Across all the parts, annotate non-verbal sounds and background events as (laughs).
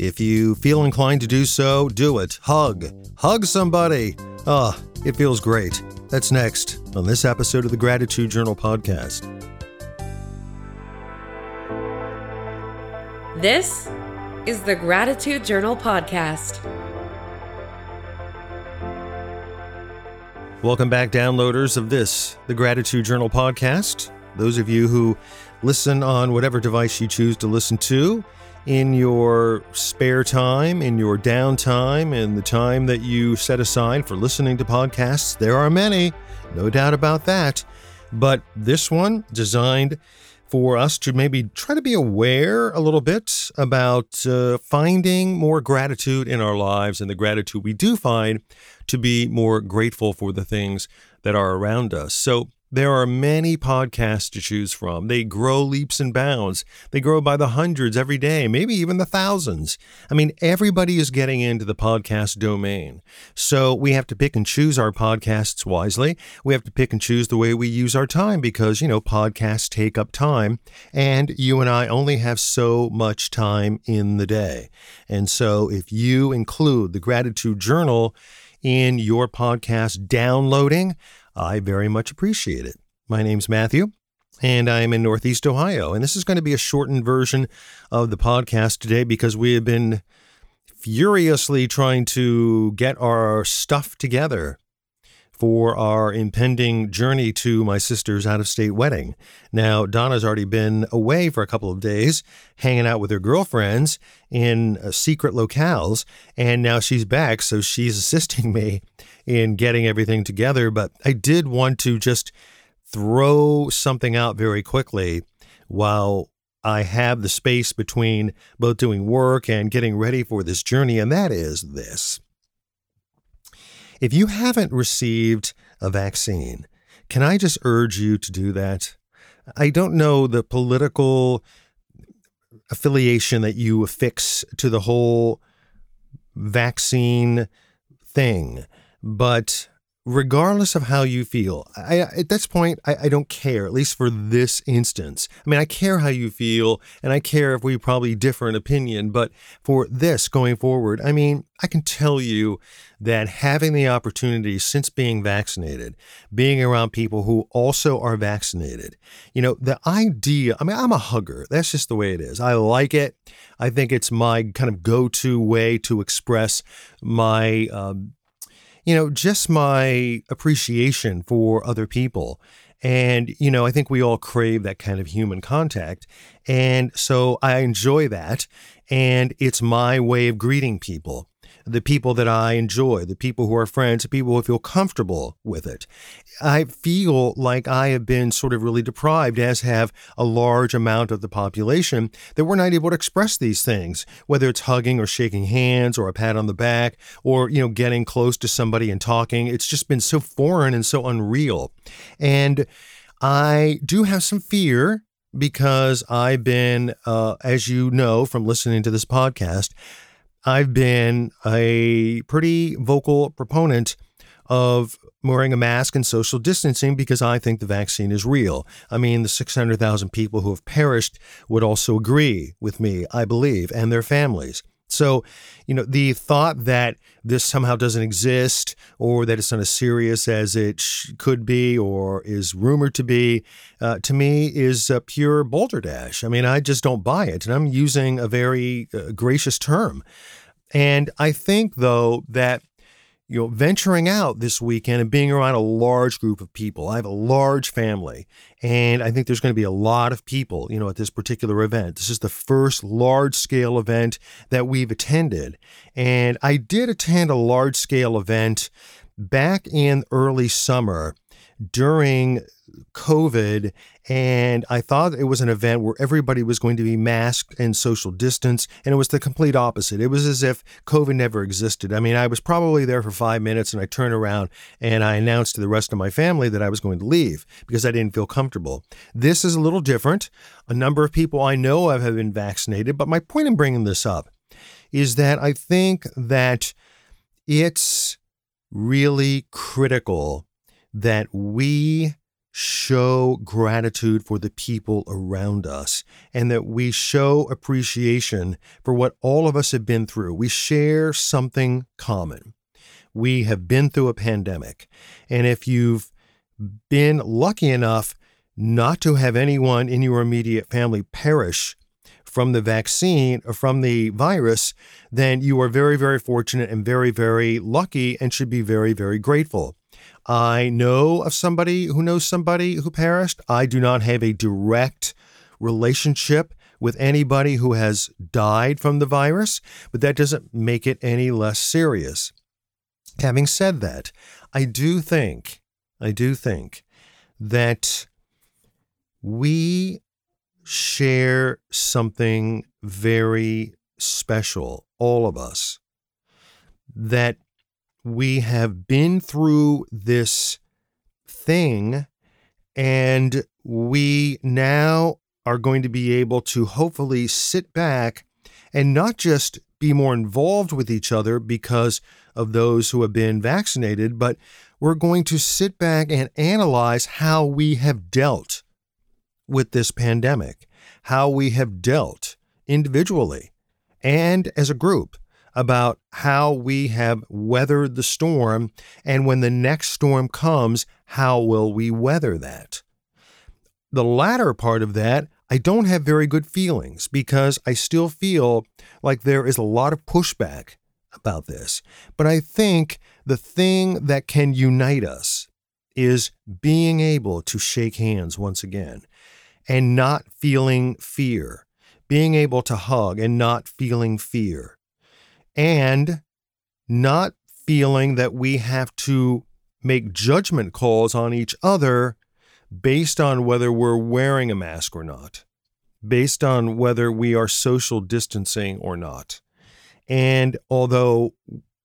If you feel inclined to do so, do it. Hug. Hug somebody. Ah, it feels great. That's next on this episode of the Gratitude Journal podcast. This is the Gratitude Journal podcast. Welcome back, downloaders of this, the Gratitude Journal podcast. Those of you who listen on whatever device you choose to listen to in your spare time, in your downtime, in the time that you set aside for listening to podcasts, there are many, no doubt about that. But this one, designed for us to maybe try to be aware a little bit about uh, finding more gratitude in our lives and the gratitude we do find to be more grateful for the things that are around us. So, there are many podcasts to choose from. They grow leaps and bounds. They grow by the hundreds every day, maybe even the thousands. I mean, everybody is getting into the podcast domain. So we have to pick and choose our podcasts wisely. We have to pick and choose the way we use our time because, you know, podcasts take up time and you and I only have so much time in the day. And so if you include the gratitude journal in your podcast downloading, I very much appreciate it. My name's Matthew, and I'm in Northeast Ohio. And this is going to be a shortened version of the podcast today because we have been furiously trying to get our stuff together for our impending journey to my sister's out of state wedding. Now, Donna's already been away for a couple of days, hanging out with her girlfriends in uh, secret locales, and now she's back, so she's (laughs) assisting me in getting everything together. But I did want to just throw something out very quickly while I have the space between both doing work and getting ready for this journey, and that is this. If you haven't received a vaccine, can I just urge you to do that? I don't know the political affiliation that you affix to the whole vaccine thing, but regardless of how you feel, I, at this point, I, I, don't care, at least for this instance. I mean, I care how you feel, and I care if we probably differ in opinion, but for this going forward, I mean, I can tell you that having the opportunity since being vaccinated, being around people who also are vaccinated, you know, the idea, I mean, I'm a hugger. That's just the way it is. I like it. I think it's my kind of go to way to express my, um, you know, just my appreciation for other people. And, you know, I think we all crave that kind of human contact. And so I enjoy that. And it's my way of greeting people the people that I enjoy, the people who are friends, the people who feel comfortable with it. I feel like I have been sort of really deprived, as have a large amount of the population, that we're not able to express these things, whether it's hugging or shaking hands or a pat on the back or, you know, getting close to somebody and talking. It's just been so foreign and so unreal. And I do have some fear because I've been, uh, as you know from listening to this podcast, I've been a pretty vocal proponent of wearing a mask and social distancing because I think the vaccine is real. I mean, the 600,000 people who have perished would also agree with me, I believe, and their families. So, you know, the thought that this somehow doesn't exist or that it's not as serious as it sh- could be or is rumored to be, uh, to me is pure balderdash. I mean, I just don't buy it. And I'm using a very uh, gracious term. And I think, though, that you know, venturing out this weekend and being around a large group of people. I have a large family, and I think there's going to be a lot of people, you know, at this particular event. This is the first large scale event that we've attended. And I did attend a large scale event back in early summer during COVID, and I thought it was an event where everybody was going to be masked and social distance, and it was the complete opposite. It was as if COVID never existed. I mean, I was probably there for five minutes, and I turned around and I announced to the rest of my family that I was going to leave because I didn't feel comfortable. This is a little different. A number of people I know have been vaccinated, but my point in bringing this up is that I think that it's really critical that we show gratitude for the people around us and that we show appreciation for what all of us have been through. We share something common. We have been through a pandemic. And if you've been lucky enough not to have anyone in your immediate family perish from the vaccine or from the virus, then you are very, very fortunate and very, very lucky and should be very, very grateful. I know of somebody who knows somebody who perished. I do not have a direct relationship with anybody who has died from the virus, but that doesn't make it any less serious. Having said that, I do think, I do think that we share something very special, all of us, that we have been through this thing and we now are going to be able to hopefully sit back and not just be more involved with each other because of those who have been vaccinated, but we're going to sit back and analyze how we have dealt with this pandemic, how we have dealt individually and as a group about how we have weathered the storm. And when the next storm comes, how will we weather that? The latter part of that, I don't have very good feelings because I still feel like there is a lot of pushback about this. But I think the thing that can unite us is being able to shake hands once again and not feeling fear, being able to hug and not feeling fear, and not feeling that we have to make judgment calls on each other based on whether we're wearing a mask or not, based on whether we are social distancing or not. And although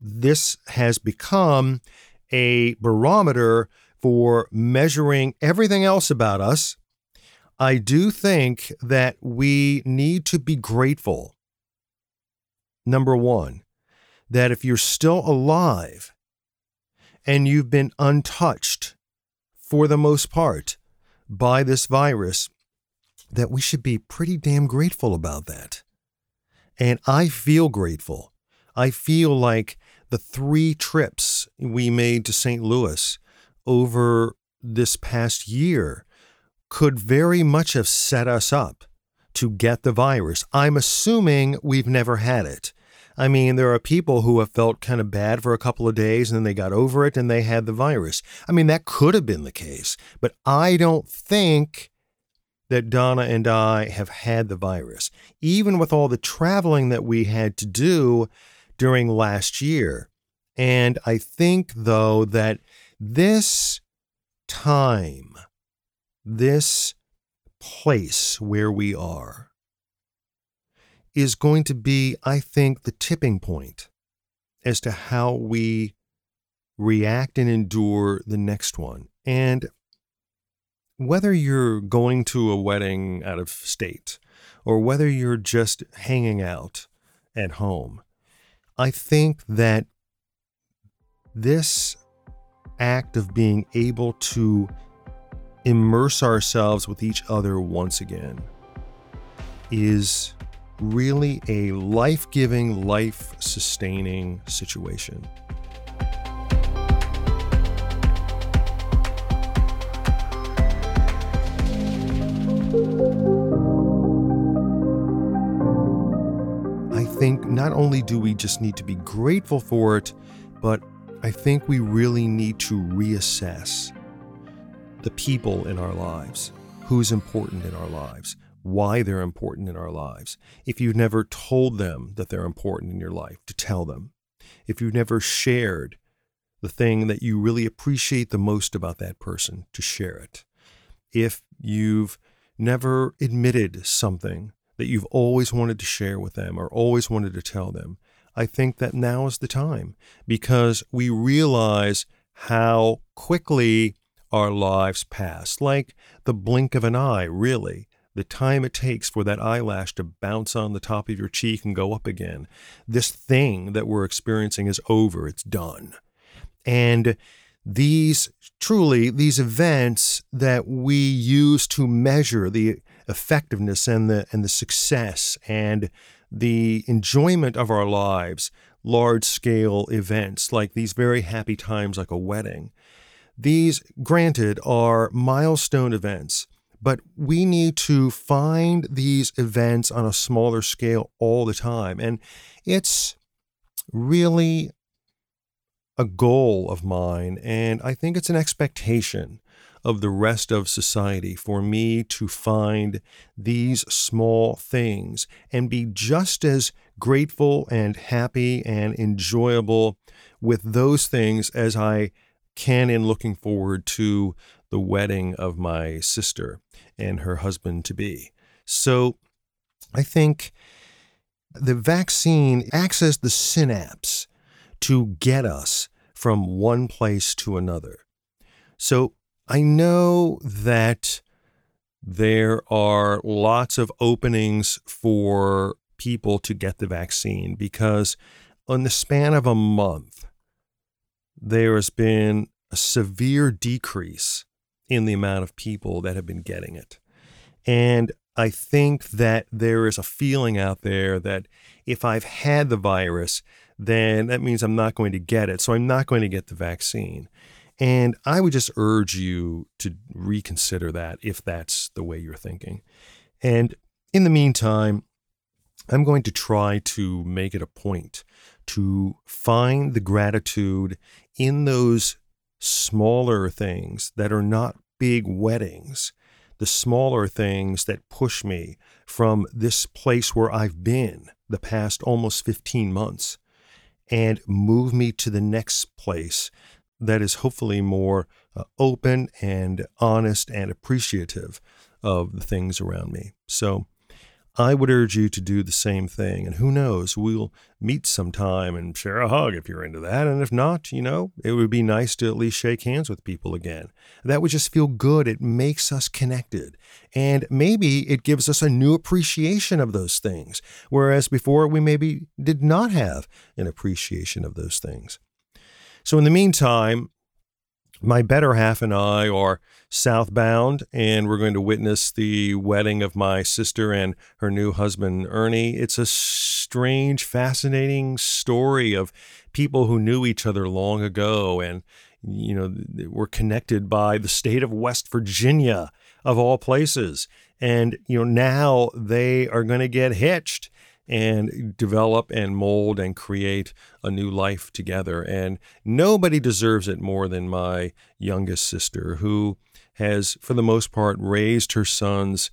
this has become a barometer for measuring everything else about us, I do think that we need to be grateful number one, that if you're still alive and you've been untouched for the most part by this virus, that we should be pretty damn grateful about that. And I feel grateful. I feel like the three trips we made to St. Louis over this past year could very much have set us up to get the virus. I'm assuming we've never had it. I mean, there are people who have felt kind of bad for a couple of days and then they got over it and they had the virus. I mean, that could have been the case, but I don't think that Donna and I have had the virus, even with all the traveling that we had to do during last year. And I think, though, that this time, this place where we are is going to be, I think, the tipping point as to how we react and endure the next one. And whether you're going to a wedding out of state or whether you're just hanging out at home, I think that this act of being able to immerse ourselves with each other once again is really a life giving, life sustaining situation. I think not only do we just need to be grateful for it, but I think we really need to reassess the people in our lives, who's important in our lives, why they're important in our lives. If you've never told them that they're important in your life, to tell them. If you've never shared the thing that you really appreciate the most about that person, to share it. If you've never admitted something that you've always wanted to share with them or always wanted to tell them, I think that now is the time because we realize how quickly our lives pass, like the blink of an eye, really. The time it takes for that eyelash to bounce on the top of your cheek and go up again. This thing that we're experiencing is over, it's done. And these truly these events that we use to measure the effectiveness and the and the success and the enjoyment of our lives large scale events like these very happy times like a wedding these granted are milestone events but we need to find these events on a smaller scale all the time. And it's really a goal of mine, and I think it's an expectation of the rest of society for me to find these small things and be just as grateful and happy and enjoyable with those things as I can in looking forward to the wedding of my sister and her husband to be. So I think the vaccine acts as the synapse to get us from one place to another. So I know that there are lots of openings for people to get the vaccine because, on the span of a month, there has been a severe decrease in the amount of people that have been getting it. And I think that there is a feeling out there that if I've had the virus, then that means I'm not going to get it. So I'm not going to get the vaccine. And I would just urge you to reconsider that if that's the way you're thinking. And in the meantime, I'm going to try to make it a point to find the gratitude in those smaller things that are not big weddings the smaller things that push me from this place where I've been the past almost 15 months and move me to the next place that is hopefully more uh, open and honest and appreciative of the things around me. So I would urge you to do the same thing. And who knows, we'll meet sometime and share a hug if you're into that. And if not, you know, it would be nice to at least shake hands with people again. That would just feel good. It makes us connected. And maybe it gives us a new appreciation of those things, whereas before we maybe did not have an appreciation of those things. So, in the meantime, my better half and I are southbound, and we're going to witness the wedding of my sister and her new husband, Ernie. It's a strange, fascinating story of people who knew each other long ago and, you know, were connected by the state of West Virginia, of all places. And, you know, now they are going to get hitched and develop and mold and create a new life together. And nobody deserves it more than my youngest sister, who has, for the most part, raised her sons,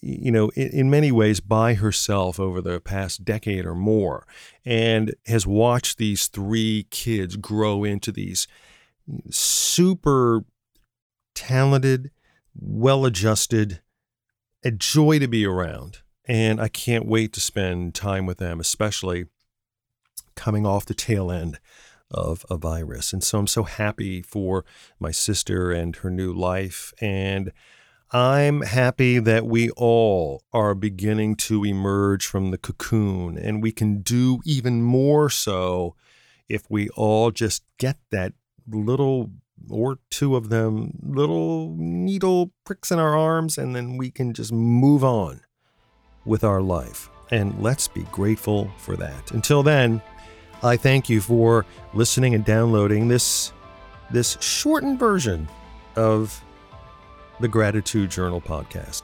you know, in, in, many ways by herself over the past decade or more, and has watched these three kids grow into these super talented, well adjusted, a joy to be around. And I can't wait to spend time with them, especially coming off the tail end of a virus. And so I'm so happy for my sister and her new life. And I'm happy that we all are beginning to emerge from the cocoon, and we can do even more so if we all just get that little or two of them little needle pricks in our arms, and then we can just move on with our life. And let's be grateful for that. Until then, I thank you for listening and downloading this this shortened version of the Gratitude Journal podcast.